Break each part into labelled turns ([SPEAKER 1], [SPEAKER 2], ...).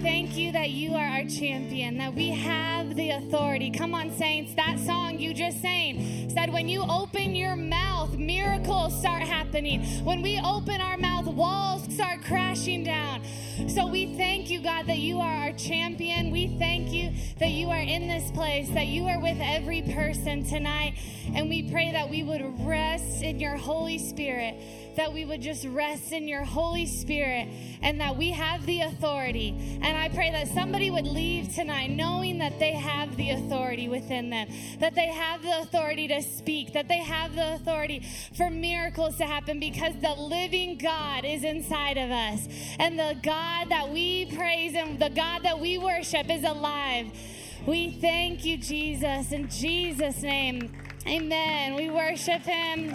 [SPEAKER 1] thank you that you are our champion, that we have the authority. Come on, saints. That song you just sang said, when you open your mouth, miracles start happening. When we open our mouth, walls start crashing down. So we thank you, God, that you are our champion. We thank you that you are in this place, that you are with every person tonight. And we pray that we would rest in your Holy Spirit that we would just rest in your Holy Spirit and that we have the authority. And I pray that somebody would leave tonight knowing that they have the authority within them, that they have the authority to speak, that they have the authority for miracles to happen because the living God is inside of us. And the God that we praise and the God that we worship is alive. We thank you, Jesus, in Jesus' name. Amen. We worship him.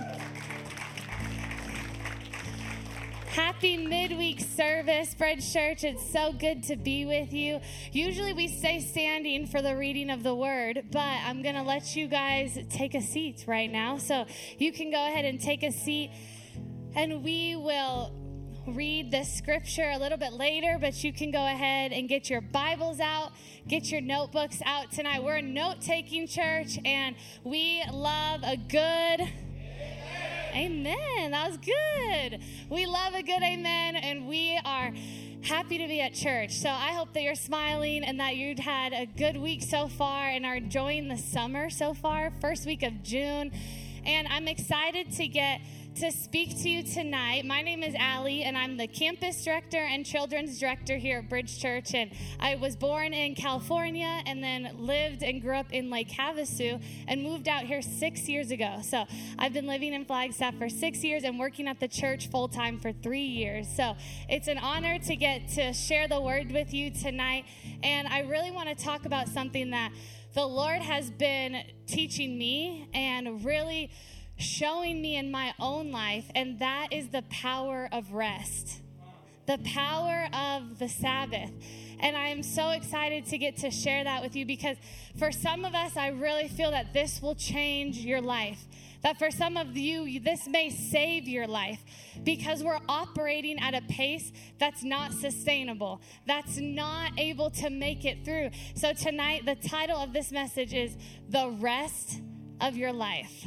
[SPEAKER 1] Happy midweek service, Bridge Church. It's so good to be with you. Usually we stay standing for the reading of the word, but I'm going to let you guys take a seat right now. So you can go ahead and take a seat, and we will read the scripture a little bit later, but you can go ahead and get your Bibles out, get your notebooks out tonight. We're a note taking church, and we love a good Amen. That was good. We love a good amen, and we are happy to be at church. So I hope that you're smiling and that you've had a good week so far and are enjoying the summer so far, first week of June. And I'm excited to get to speak to you tonight. My name is Allie, and I'm the campus director and children's director here at Bridge Church. And I was born in California and then lived and grew up in Lake Havasu and moved out here six years ago. So I've been living in Flagstaff for six years and working at the church full time for three years. So it's an honor to get to share the word with you tonight. And I really want to talk about something that the Lord has been teaching me and really showing me in my own life, and that is the power of rest, the power of the Sabbath. And I am so excited to get to share that with you because for some of us, I really feel that this will change your life. That for some of you, this may save your life because we're operating at a pace that's not sustainable, that's not able to make it through. So, tonight, the title of this message is The Rest of Your Life.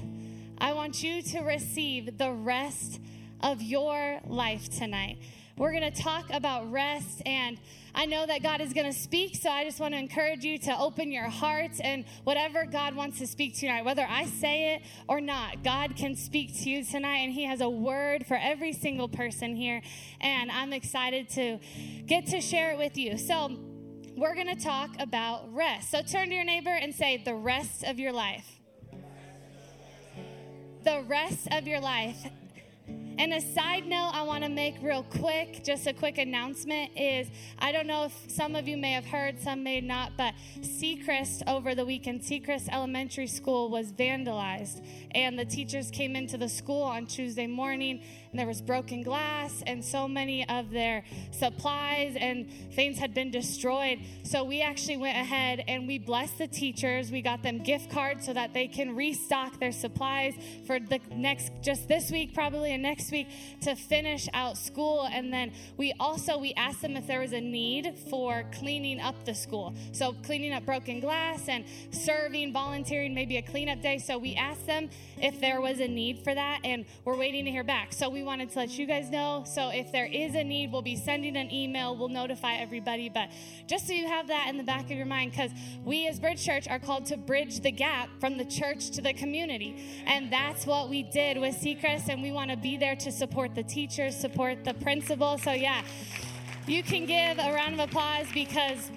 [SPEAKER 1] I want you to receive the rest of your life tonight. We're going to talk about rest, and I know that God is going to speak, so I just want to encourage you to open your hearts and whatever God wants to speak to you tonight, whether I say it or not, God can speak to you tonight, and He has a word for every single person here, and I'm excited to get to share it with you. So, we're going to talk about rest. So, turn to your neighbor and say, The rest of your life the rest of your life. And a side note I want to make real quick, just a quick announcement is I don't know if some of you may have heard, some may not, but Sechrist over the weekend, Sechrist Elementary School was vandalized. And the teachers came into the school on Tuesday morning and there was broken glass and so many of their supplies and things had been destroyed. So we actually went ahead and we blessed the teachers. We got them gift cards so that they can restock their supplies for the next just this week probably and next week to finish out school and then we also we asked them if there was a need for cleaning up the school. So cleaning up broken glass and serving, volunteering maybe a cleanup day. So we asked them if there was a need for that and we're waiting to hear back. So we wanted to let you guys know. So if there is a need, we'll be sending an email. We'll notify everybody. But just so you have that in the back of your mind, because we as Bridge Church are called to bridge the gap from the church to the community. And that's what we did with Sechrist. And we want to be there to support the teachers, support the principal. So, yeah, you can give a round of applause because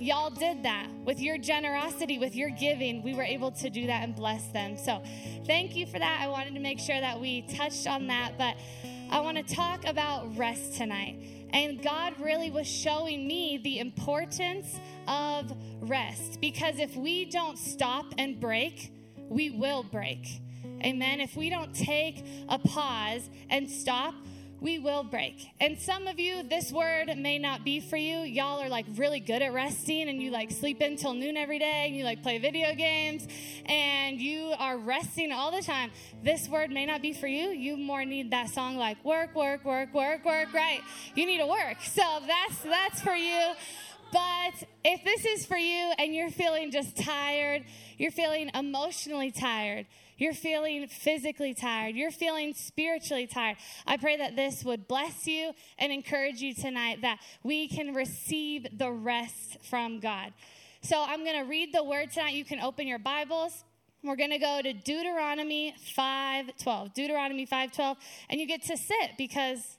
[SPEAKER 1] y'all did that with your generosity, with your giving. We were able to do that and bless them. So, thank you for that. I wanted to make sure that we touched on that, but I want to talk about rest tonight. And God really was showing me the importance of rest because if we don't stop and break, we will break. Amen. If we don't take a pause and stop, we will break. And some of you, this word may not be for you. Y'all are like really good at resting and you like sleep until noon every day and you like play video games and you are resting all the time. This word may not be for you. You more need that song like work, work, work, work, work, right? You need to work. So that's that's for you. But if this is for you and you're feeling just tired, you're feeling emotionally tired, you're feeling physically tired, you're feeling spiritually tired, I pray that this would bless you and encourage you tonight that we can receive the rest from God. So I'm going to read the word tonight. You can open your Bibles. We're going to go to Deuteronomy 5:12. Deuteronomy 5:12 and you get to sit because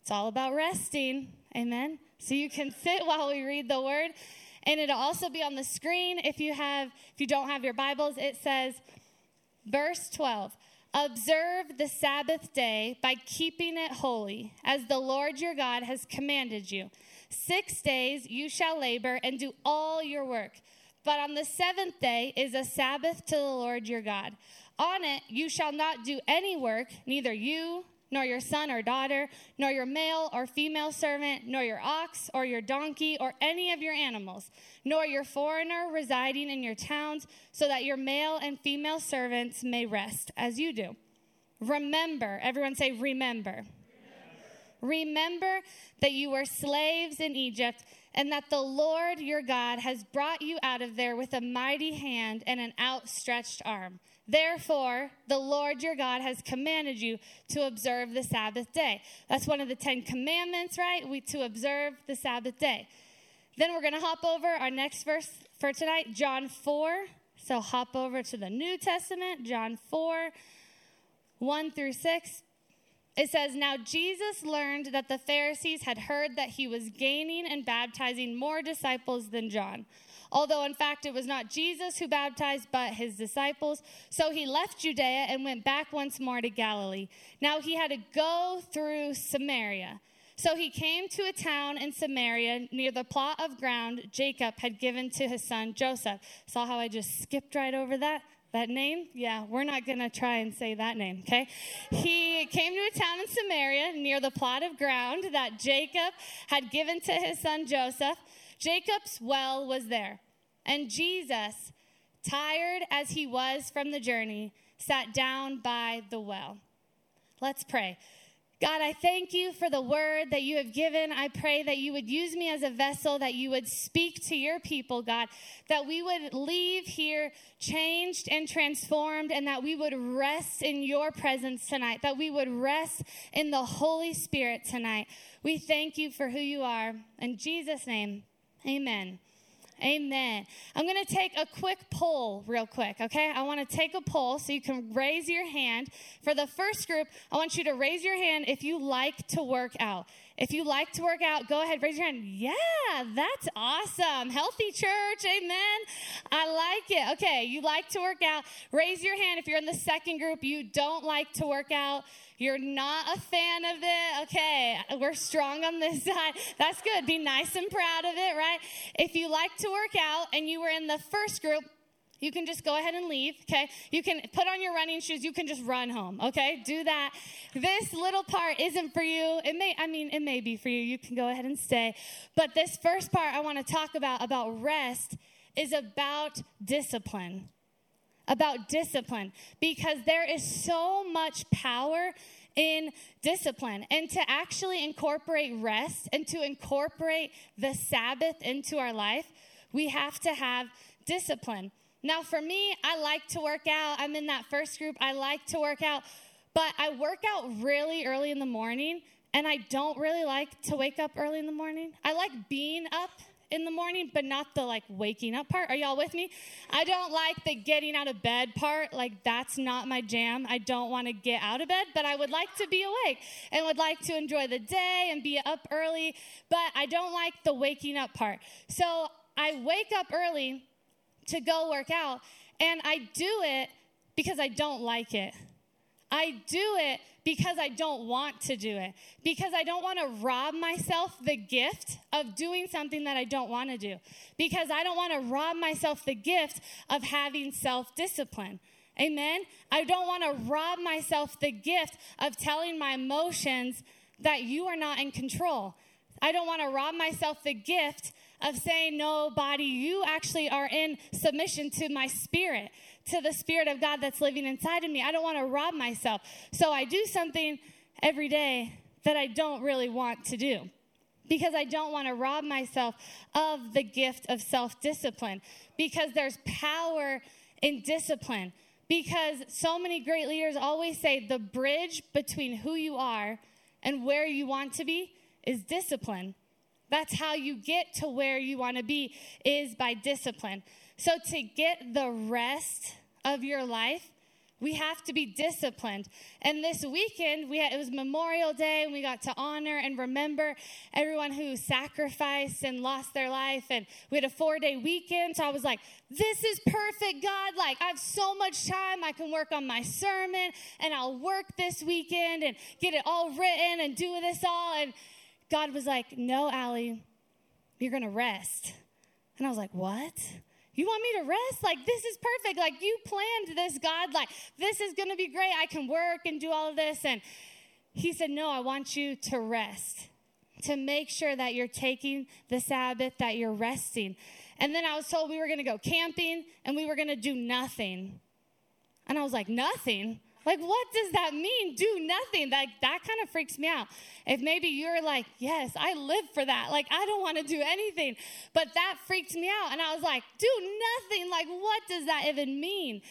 [SPEAKER 1] it's all about resting. Amen. So you can sit while we read the word. And it'll also be on the screen if you have if you don't have your Bibles. It says verse 12. Observe the Sabbath day by keeping it holy, as the Lord your God has commanded you. Six days you shall labor and do all your work. But on the seventh day is a Sabbath to the Lord your God. On it you shall not do any work, neither you, nor your son or daughter, nor your male or female servant, nor your ox or your donkey or any of your animals, nor your foreigner residing in your towns, so that your male and female servants may rest as you do. Remember, everyone say, remember. Remember, that you were slaves in Egypt and that the Lord your God has brought you out of there with a mighty hand and an outstretched arm. Therefore, the Lord your God has commanded you to observe the Sabbath day. That's one of the Ten Commandments, right? We to observe the Sabbath day. Then we're going to hop over our next verse for tonight, John 4. So hop over to the New Testament, John 4, 1 through 6. It says, Now Jesus learned that the Pharisees had heard that he was gaining and baptizing more disciples than John although in fact it was not Jesus who baptized, but his disciples. So he left Judea and went back once more to Galilee. Now he had to go through Samaria. So he came to a town in Samaria near the plot of ground Jacob had given to his son Joseph. Saw how I just skipped right over that? That name? Yeah, we're not going to try and say that name, okay? He came to a town in Samaria near the plot of ground that Jacob had given to his son Joseph. Jacob's well was there. And Jesus, tired as he was from the journey, sat down by the well. Let's pray. God, I thank you for the word that you have given. I pray that you would use me as a vessel, that you would speak to your people, God, that we would leave here changed and transformed, and that we would rest in your presence tonight, that we would rest in the Holy Spirit tonight. We thank you for who you are. In Jesus' name, amen. Amen. I'm going to take a quick poll, real quick, okay? I want to take a poll so you can raise your hand. For the first group, I want you to raise your hand if you like to work out. If you like to work out, go ahead, raise your hand. Yeah, that's awesome. Healthy church, amen. I like it. Okay, you like to work out. Raise your hand if you're in the second group, you don't like to work out. You're not a fan of it. Okay, we're strong on this side. That's good. Be nice and proud of it, right? If you like to work out and you were in the first group, you can just go ahead and leave, okay? You can put on your running shoes. You can just run home, okay? Do that. This little part isn't for you. It may, I mean, it may be for you. You can go ahead and stay. But this first part I want to talk about, about rest, is about discipline. About discipline. Because there is so much power in discipline and to actually incorporate rest and to incorporate the Sabbath into our life, we have to have discipline. Now, for me, I like to work out. I'm in that first group. I like to work out, but I work out really early in the morning, and I don't really like to wake up early in the morning. I like being up in the morning, but not the like waking up part. Are y'all with me? I don't like the getting out of bed part. Like, that's not my jam. I don't want to get out of bed, but I would like to be awake and would like to enjoy the day and be up early, but I don't like the waking up part. So I wake up early to go work out. And I do it because I don't like it. I do it because I don't want to do it. Because I don't want to rob myself the gift of doing something that I don't want to do. Because I don't want to rob myself the gift of having self discipline. Amen? I don't want to rob myself the gift of telling my emotions that you are not in control. I don't want to rob myself the gift of saying, No, body, you actually are in submission to my spirit, to the spirit of God that's living inside of me. I don't want to rob myself. So I do something every day that I don't really want to do. because I don't want to rob myself of the gift of self discipline, because there's power in discipline. Because so many great leaders always say the bridge between who you are and where you want to be is discipline. That's how you get to where you want to be is by discipline. So to get the rest of your life, we have to be disciplined. And this weekend, we had, it was Memorial Day, and we got to honor and remember everyone who sacrificed and lost their life. And we had a four day weekend. So I was like, this is perfect, God. Like, I have so much time. I can work on my sermon, and I'll work this weekend and get it all written and do this all. And God was like, no, Allie, you're going to rest. And I was like, what? You want me to rest? Like, this is perfect. Like, you planned this, God. Like, this is going to be great. I can work and do all of this. And he said, No, I want you to rest, to make sure that you're taking the Sabbath, that you're resting. And then I was told we were going to go camping and we were going to do nothing. And I was like, Nothing? Like, what does that mean? Do nothing. Like, that kind of freaks me out. If maybe you're like, yes, I live for that. Like, I don't want to do anything. But that freaked me out. And I was like, do nothing. Like, what does that even mean?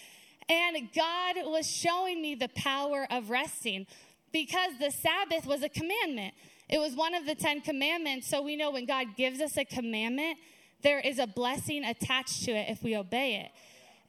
[SPEAKER 1] And God was showing me the power of resting because the Sabbath was a commandment. It was one of the Ten Commandments. So we know when God gives us a commandment, there is a blessing attached to it if we obey it.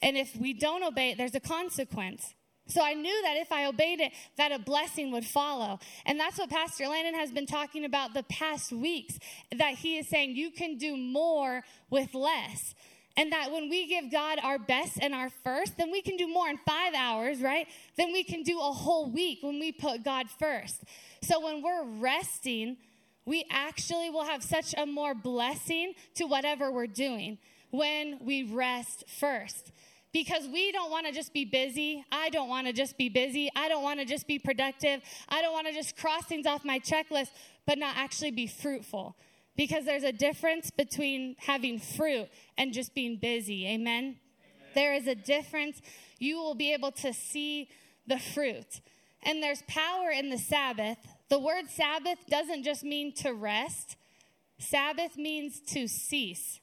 [SPEAKER 1] And if we don't obey it, there's a consequence. So I knew that if I obeyed it, that a blessing would follow. And that's what Pastor Landon has been talking about the past weeks, that he is saying you can do more with less. And that when we give God our best and our first, then we can do more in five hours, right? Then we can do a whole week when we put God first. So when we're resting, we actually will have such a more blessing to whatever we're doing when we rest first because we don't want to just be busy. I don't want to just be busy. I don't want to just be productive. I don't want to just cross things off my checklist, but not actually be fruitful. Because there's a difference between having fruit and just being busy. Amen? Amen? There is a difference. You will be able to see the fruit. And there's power in the Sabbath. The word Sabbath doesn't just mean to rest, Sabbath means to cease.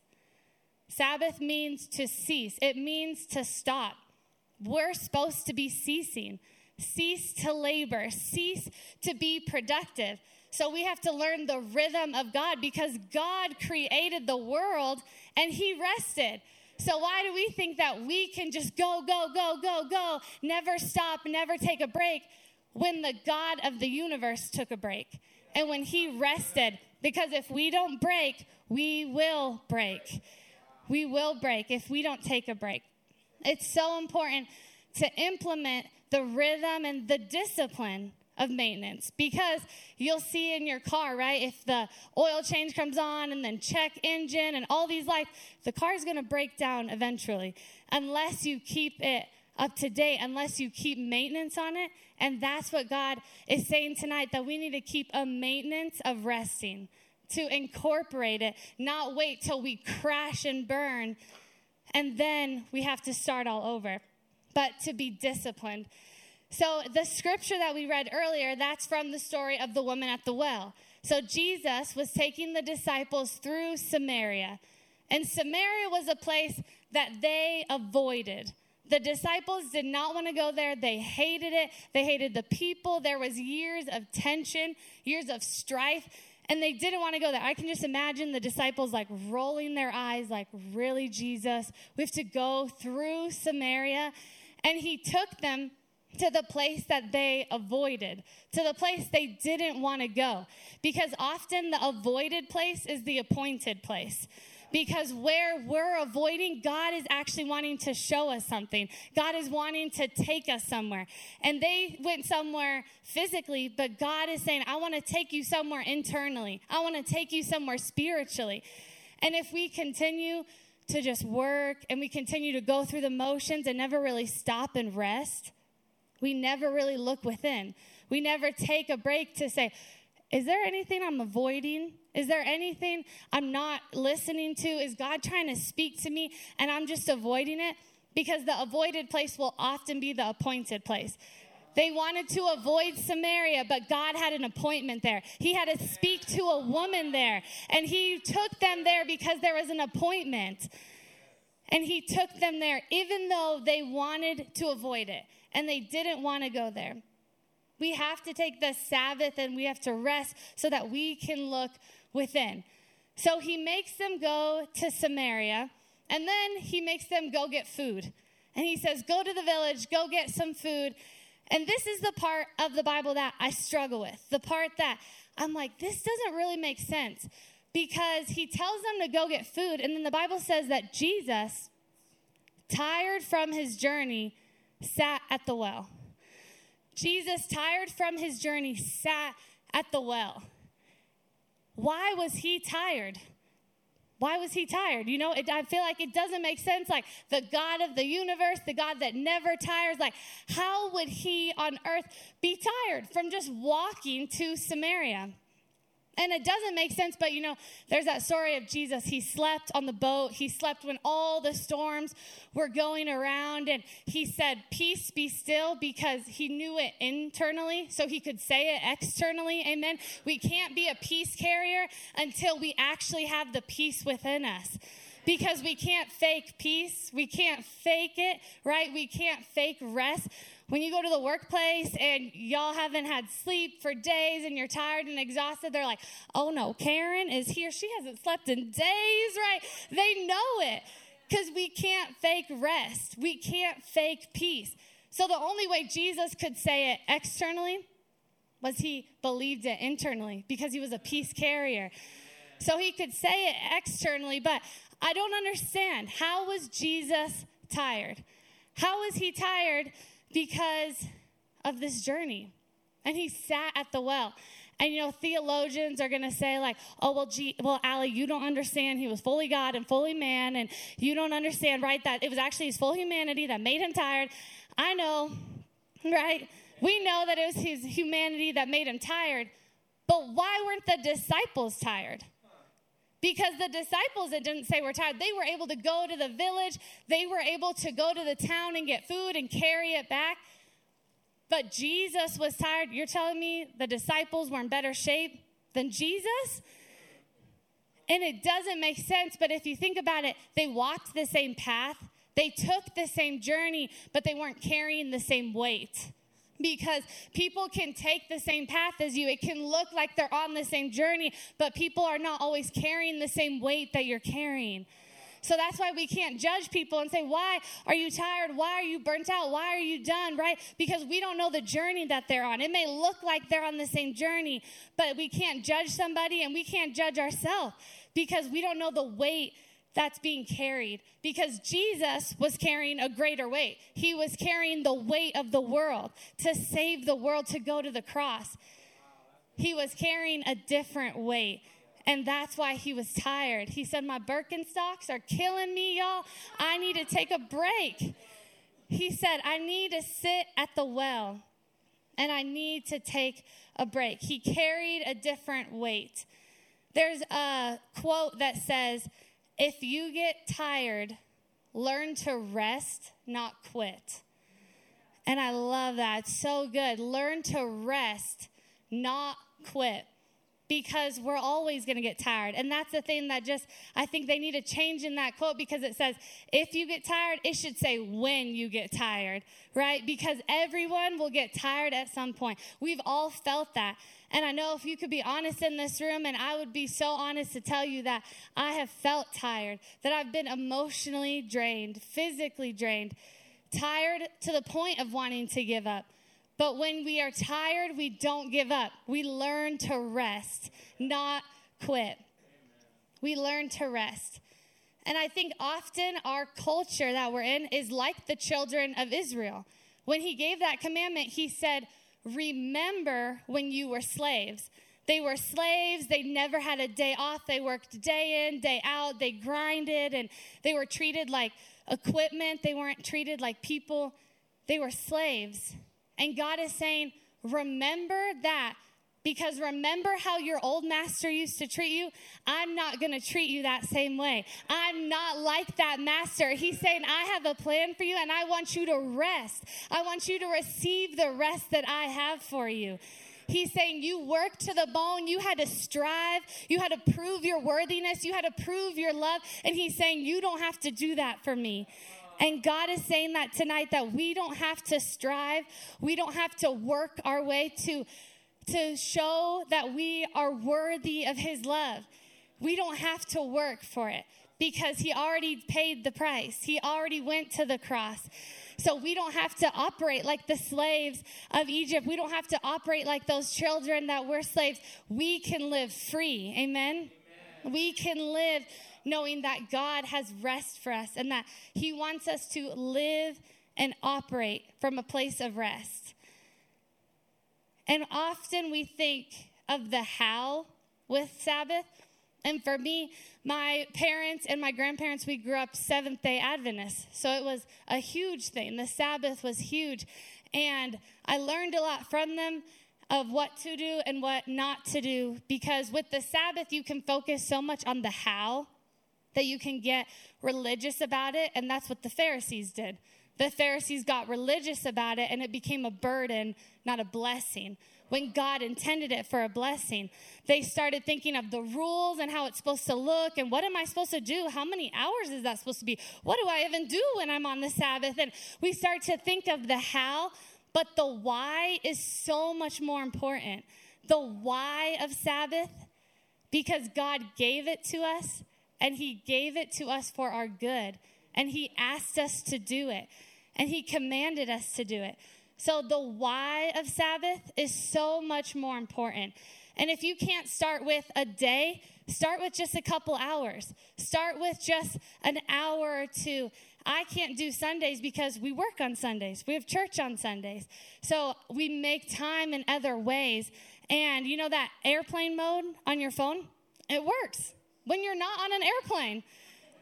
[SPEAKER 1] Sabbath means to cease, it means to stop. We're supposed to be ceasing, cease to labor, cease to be productive. So we have to learn the rhythm of God because God created the world and He rested. So why do we think that we can just go, go, go, go, go, never stop, never take a break when the God of the universe took a break and when He rested? Because if we don't break, we will break we will break if we don't take a break. It's so important to implement the rhythm and the discipline of maintenance because you'll see in your car, right? If the oil change comes on and then check engine and all these lights, the car is going to break down eventually unless you keep it up to date, unless you keep maintenance on it. And that's what God is saying tonight that we need to keep a maintenance of resting to incorporate it, not wait till we crash and burn, and then we have to start all over, but to be disciplined. So, the scripture that we read earlier, that's from the story of the woman at the well. So, Jesus was taking the disciples through Samaria, and Samaria was a place that they avoided. The disciples did not want to go there. They hated it. They hated the people. There was years of tension, years of strife and they didn't want to go there. I can just imagine the disciples like rolling their eyes, like, really, Jesus? We have to go through Samaria. And he took them to the place that they avoided, to the place they didn't want to go. Because often the avoided place is the appointed place because where we're avoiding, God is actually wanting to show us something. God is wanting to take us somewhere. And they went somewhere physically, but God is saying, I want to take you somewhere internally. I want to take you somewhere spiritually. And if we continue to just work and we continue to go through the motions and never really stop and rest, we never really look within. We never take a break to say, Is there anything I'm avoiding? Is there anything I'm not listening to? Is God trying to speak to me and I'm just avoiding it? Because the avoided place will often be the appointed place. They wanted to avoid Samaria, but God had an appointment there. He had to speak to a woman there, and He took them there because there was an appointment. And He took them there, even though they wanted to avoid it and they didn't want to go there. We have to take the Sabbath and we have to rest so that we can look within. So He makes them go to Samaria, and then He makes them go get food. And He says, Go to the village, go get some food. And this is the part of the Bible that I struggle with. The part that I'm like, this doesn't really make sense because he tells them to go get food. And then the Bible says that Jesus, tired from his journey, sat at the well. Jesus, tired from his journey, sat at the well. Why was he tired? Why was he tired? You know, it, I feel like it doesn't make sense. Like the God of the universe, the God that never tires, like how would he on earth be tired from just walking to Samaria? And it doesn't make sense, but you know, there's that story of Jesus. He slept on the boat. He slept when all the storms were going around. And he said, Peace be still, because he knew it internally, so he could say it externally. Amen. We can't be a peace carrier until we actually have the peace within us because we can't fake peace. We can't fake it, right? We can't fake rest. When you go to the workplace and y'all haven't had sleep for days and you're tired and exhausted, they're like, oh no, Karen is here. She hasn't slept in days, right? They know it because we can't fake rest. We can't fake peace. So the only way Jesus could say it externally was he believed it internally because he was a peace carrier. So he could say it externally, but I don't understand. How was Jesus tired? How was he tired because of this journey. And he sat at the well. And you know, theologians are going to say like, "Oh well, gee, well, Allie, you don't understand. He was fully God and fully man, and you don't understand, right? That it was actually his full humanity that made him tired." I know, right? We know that it was his humanity that made him tired. But why weren't the disciples tired? Because the disciples, it didn't say were tired. They were able to go to the village, they were able to go to the town and get food and carry it back. But Jesus was tired. You're telling me the disciples were in better shape than Jesus? And it doesn't make sense, but if you think about it, they walked the same path, they took the same journey, but they weren't carrying the same weight because people can take the same path as you. It can look like they're on the same journey, but people are not always carrying the same weight that you're carrying. So that's why we can't judge people and say, Why are you tired? Why are you burnt out? Why are you done? Right? Because we don't know the journey that they're on. It may look like they're on the same journey, but we can't judge somebody and we can't judge ourselves because we don't know the weight that's being carried because Jesus was carrying a greater weight. He was carrying the weight of the world to save the world to go to the cross. He was carrying a different weight. And that's why he was tired. He said, My Birkenstocks are killing me, y'all. I need to take a break. He said, I need to sit at the well and I need to take a break. He carried a different weight. There's a quote that says, if you get tired, learn to rest, not quit. And I love that. It's so good. Learn to rest, not quit. Because we're always going to get tired. And that's the thing that just, I think they need a change in that quote because it says, if you get tired, it should say when you get tired, right? Because everyone will get tired at some point. We've all felt that. And I know if you could be honest in this room, and I would be so honest to tell you that I have felt tired, that I've been emotionally drained, physically drained, tired to the point of wanting to give up. But when we are tired, we don't give up. We learn to rest, not quit. We learn to rest. And I think often our culture that we're in is like the children of Israel. When he gave that commandment, he said, remember when you were slaves. They were slaves. They never had a day off. They worked day in, day out. They grinded and they were treated like equipment. They weren't treated like people. They were slaves. And God is saying, remember that Because remember how your old master used to treat you? I'm not going to treat you that same way. I'm not like that master. He's saying, I have a plan for you and I want you to rest. I want you to receive the rest that I have for you. He's saying you worked to the bone. You had to strive. You had to prove your worthiness. You had to prove your love. And he's saying, You don't have to do that for me. And God is saying that tonight that we don't have to strive. We don't have to work our way to, to show that we are worthy of his love. We don't have to work for it because he already paid the price. He already went to the cross. So we don't have to operate like the slaves of Egypt. We don't have to operate like those children that were slaves. We can live free. Amen. Amen. We can live knowing that God has rest for us and that He wants us to live and operate from a place of rest. And often we think of the how with Sabbath. And for me, my parents and my grandparents, we grew up Seventh day Adventists. So it was a huge thing. The Sabbath was huge. And I learned a lot from them of what to do and what not to do because with the Sabbath, you can focus so much on the how that you can get religious about it. And that's what the Pharisees did. The Pharisees got religious about it and it became a burden, not a blessing. When God intended it for a blessing, they started thinking of the rules and how it's supposed to look and what am I supposed to do? How many hours is that supposed to be? What do I even do when I'm on the Sabbath? And we start to think of the how, but the why is so much more important. The why of Sabbath, because God gave it to us and He gave it to us for our good. And He asked us to do it. And He commanded us to do it. So the why of Sabbath is so much more important. And if you can't start with a day, start with just a couple hours. Start with just an hour or two. I can't do Sundays because we work on Sundays. We have church on Sundays. So we make time in other ways. And you know that airplane mode on your phone? It works when you're not on an airplane.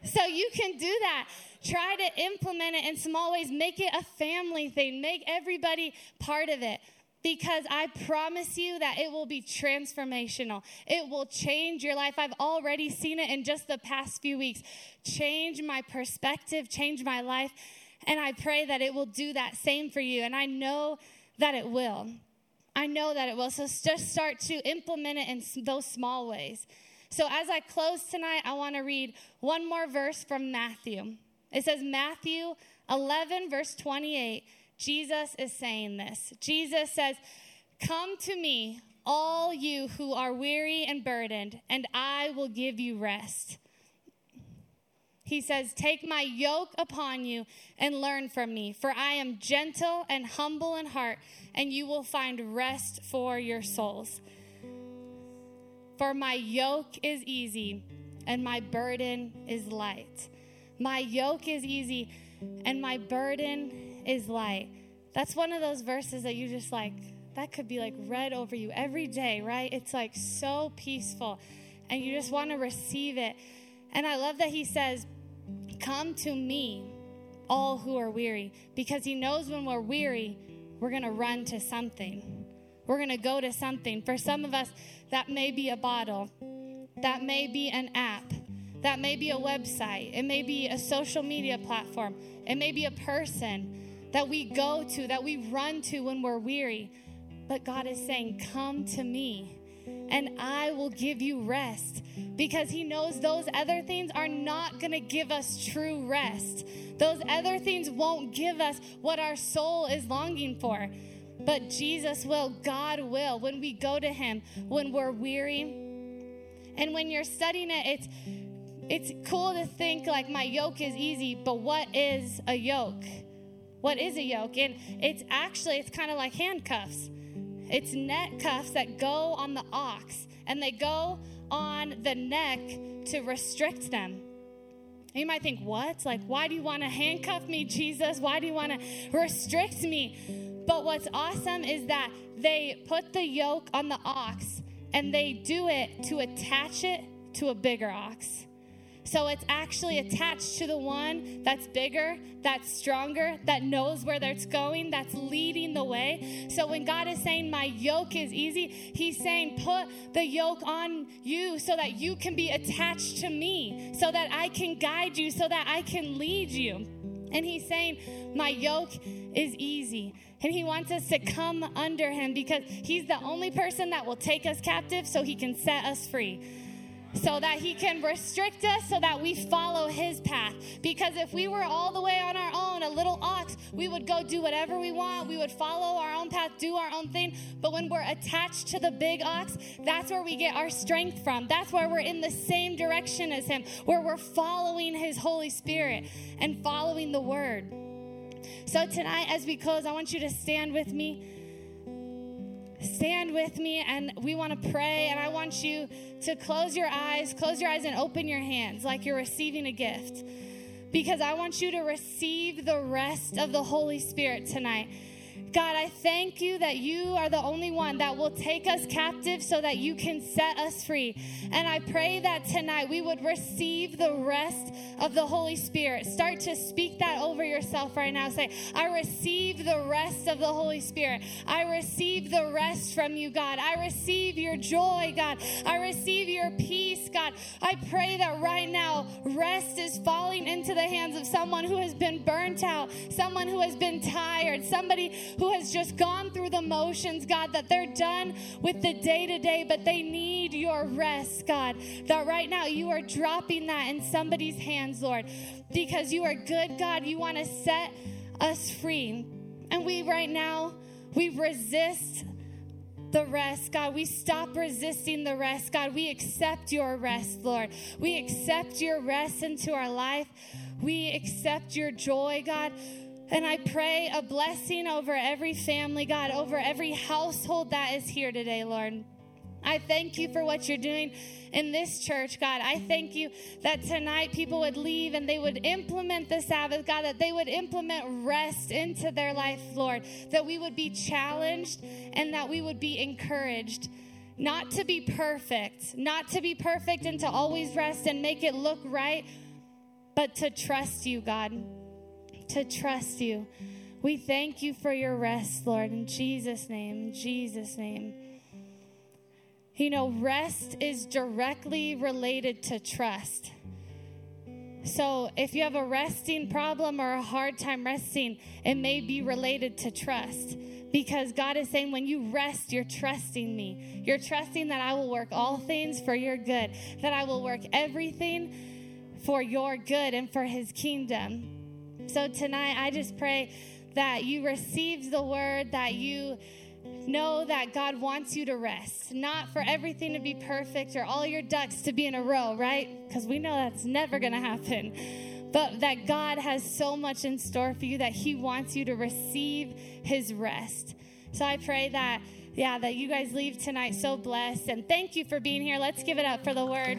[SPEAKER 1] So you can do that. Try to implement it in small ways. Make it a family thing. Make everybody part of it. Because I promise you that it will be transformational. It will change your life. I've already seen it in just the past few weeks. Change my perspective, change my life. And I pray that it will do that same for you. And I know that it will. I know that it will. So just start to implement it in those small ways. So as I close tonight, I want to read one more verse from Matthew. It says, Matthew 11, verse 28. Jesus is saying this. Jesus says, Come to me, all you who are weary and burdened, and I will give you rest. He says, Take my yoke upon you and learn from me, for I am gentle and humble in heart, and you will find rest for your souls. For my yoke is easy and my burden is light. My yoke is easy and my burden is light. That's one of those verses that you just like, that could be like read over you every day, right? It's like so peaceful and you just want to receive it. And I love that he says, Come to me, all who are weary, because he knows when we're weary, we're going to run to something. We're going to go to something. For some of us, that may be a bottle, that may be an app, that may be a website, it may be a social media platform, it may be a person that we go to, that we run to when we're weary. But God is saying, Come to me and I will give you rest because He knows those other things are not going to give us true rest. Those other things won't give us what our soul is longing for. But Jesus will, God will, when we go to Him, when we're weary. And when you're studying it, it's it's cool to think like my yoke is easy, but what is a yoke? What is a yoke? And it's actually it's kind of like handcuffs. It's neck cuffs that go on the ox and they go on the neck to restrict them. You might think, what? Like, why do you want to handcuff me, Jesus? Why do you want to restrict me? But what's awesome is that they put the yoke on the ox and they do it to attach it to a bigger ox. So it's actually attached to the one that's bigger, that's stronger, that knows where that's going, that's leading the way. So when God is saying, My yoke is easy, He's saying, Put the yoke on you so that you can be attached to me, so that I can guide you, so that I can lead you. And He's saying, My yoke is easy. And He wants us to come under Him because He's the only person that will take us captive so He can set us free so that he can restrict us so that we follow his path. Because if we were all the way on our own, a little ox, we would go do whatever we want. We would follow our own path, do our own thing. But when we're attached to the big ox, that's where we get our strength from. That's where we're in the same direction as him, where we're following his Holy Spirit and following the word. So tonight, as we close, I want you to stand with me stand with me and we want to pray. And I want you to close your eyes, close your eyes, and open your hands like you're receiving a gift. Because I want you to receive the rest of the Holy Spirit tonight. God, I thank you that you are the only one that will take us captive so that you can set us free. And I pray that tonight we would receive the rest of the Holy Spirit. Start to speak that over yourself right now. Say, I receive the rest of the Holy Spirit. I receive the rest from you, God. I receive your joy, God. I receive your peace, God. I pray that right now rest is falling into the hands of someone who has been burnt out, someone who has been tired, somebody who has just gone through the motions, God, that they're done with the day to day, but they need your rest, God. That right now you are dropping that in somebody's hands, Lord, because you are good, God. You want to set us free. And we right now, we resist the rest, God. We stop resisting the rest, God. We accept your rest, Lord. We accept your rest into our life. We accept your joy, God. And I pray a blessing over every family, God, over every household that is here today, Lord. I thank you for what you're doing in this church, God. I thank you that tonight people would leave and they would implement the Sabbath, God, that they would implement rest into their life, Lord, that we would be challenged and that we would be encouraged. Not to be perfect, not to be perfect and to always rest and make it look right, but to trust you, God to trust you. We thank you for your rest, Lord, in Jesus' name, in Jesus' name. You know, rest is directly related to trust. So, if you have a resting problem or a hard time resting, it may be related to trust. Because God is saying, when you rest, you're trusting me. You're trusting that I will work all things for your good, that I will work everything for your good and for his kingdom. So tonight, I just pray that you receive the word, that you know that God wants you to rest, not for everything to be perfect or all your ducks to be in a row, right? Because we know that's never going to happen. But that God has so much in store for you that He wants you to receive His rest. So I pray that, yeah, that you guys leave tonight so blessed. And thank you for being here. Let's give it up for the word.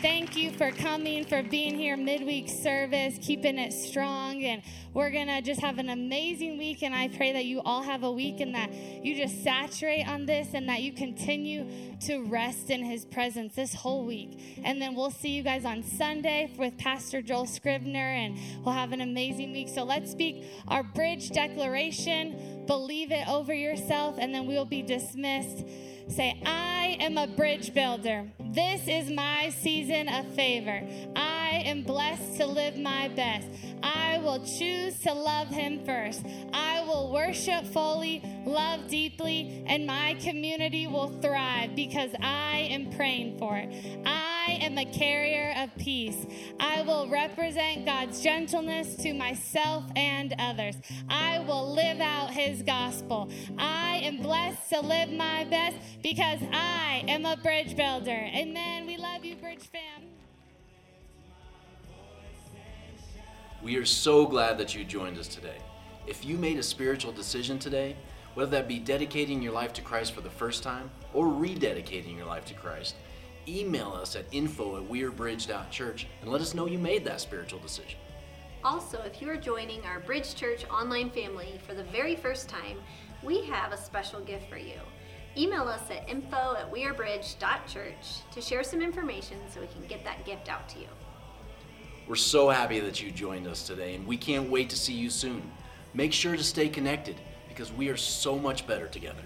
[SPEAKER 1] Thank you for coming, for being here midweek service, keeping it strong. And we're going to just have an amazing week. And I pray that you all have a week and that you just saturate on this and that you continue to rest in his presence this whole week. And then we'll see you guys on Sunday with Pastor Joel Scribner and we'll have an amazing week. So let's speak our bridge declaration, believe it over yourself, and then we'll be dismissed. Say, I am a bridge builder. This is my season of favor. I am blessed to live my best. I will choose to love him first. I will worship fully, love deeply, and my community will thrive because I am praying for it. I am a carrier of peace. I will represent God's gentleness to myself and others. I will live out his gospel. I am blessed to live my best because I am a bridge builder. Amen. We love you, Bridge fam.
[SPEAKER 2] We are so glad that you joined us today. If you made a spiritual decision today, whether that be dedicating your life to Christ for the first time or rededicating your life to Christ, email us at info at wearebridge.church and let us know you made that spiritual decision.
[SPEAKER 3] Also, if you are joining our Bridge Church online family for the very first time, we have a special gift for you. Email us at info at wearebridge.church to share some information so we can get that gift out to you.
[SPEAKER 2] We're so happy that you joined us today, and we can't wait to see you soon. Make sure to stay connected because we are so much better together.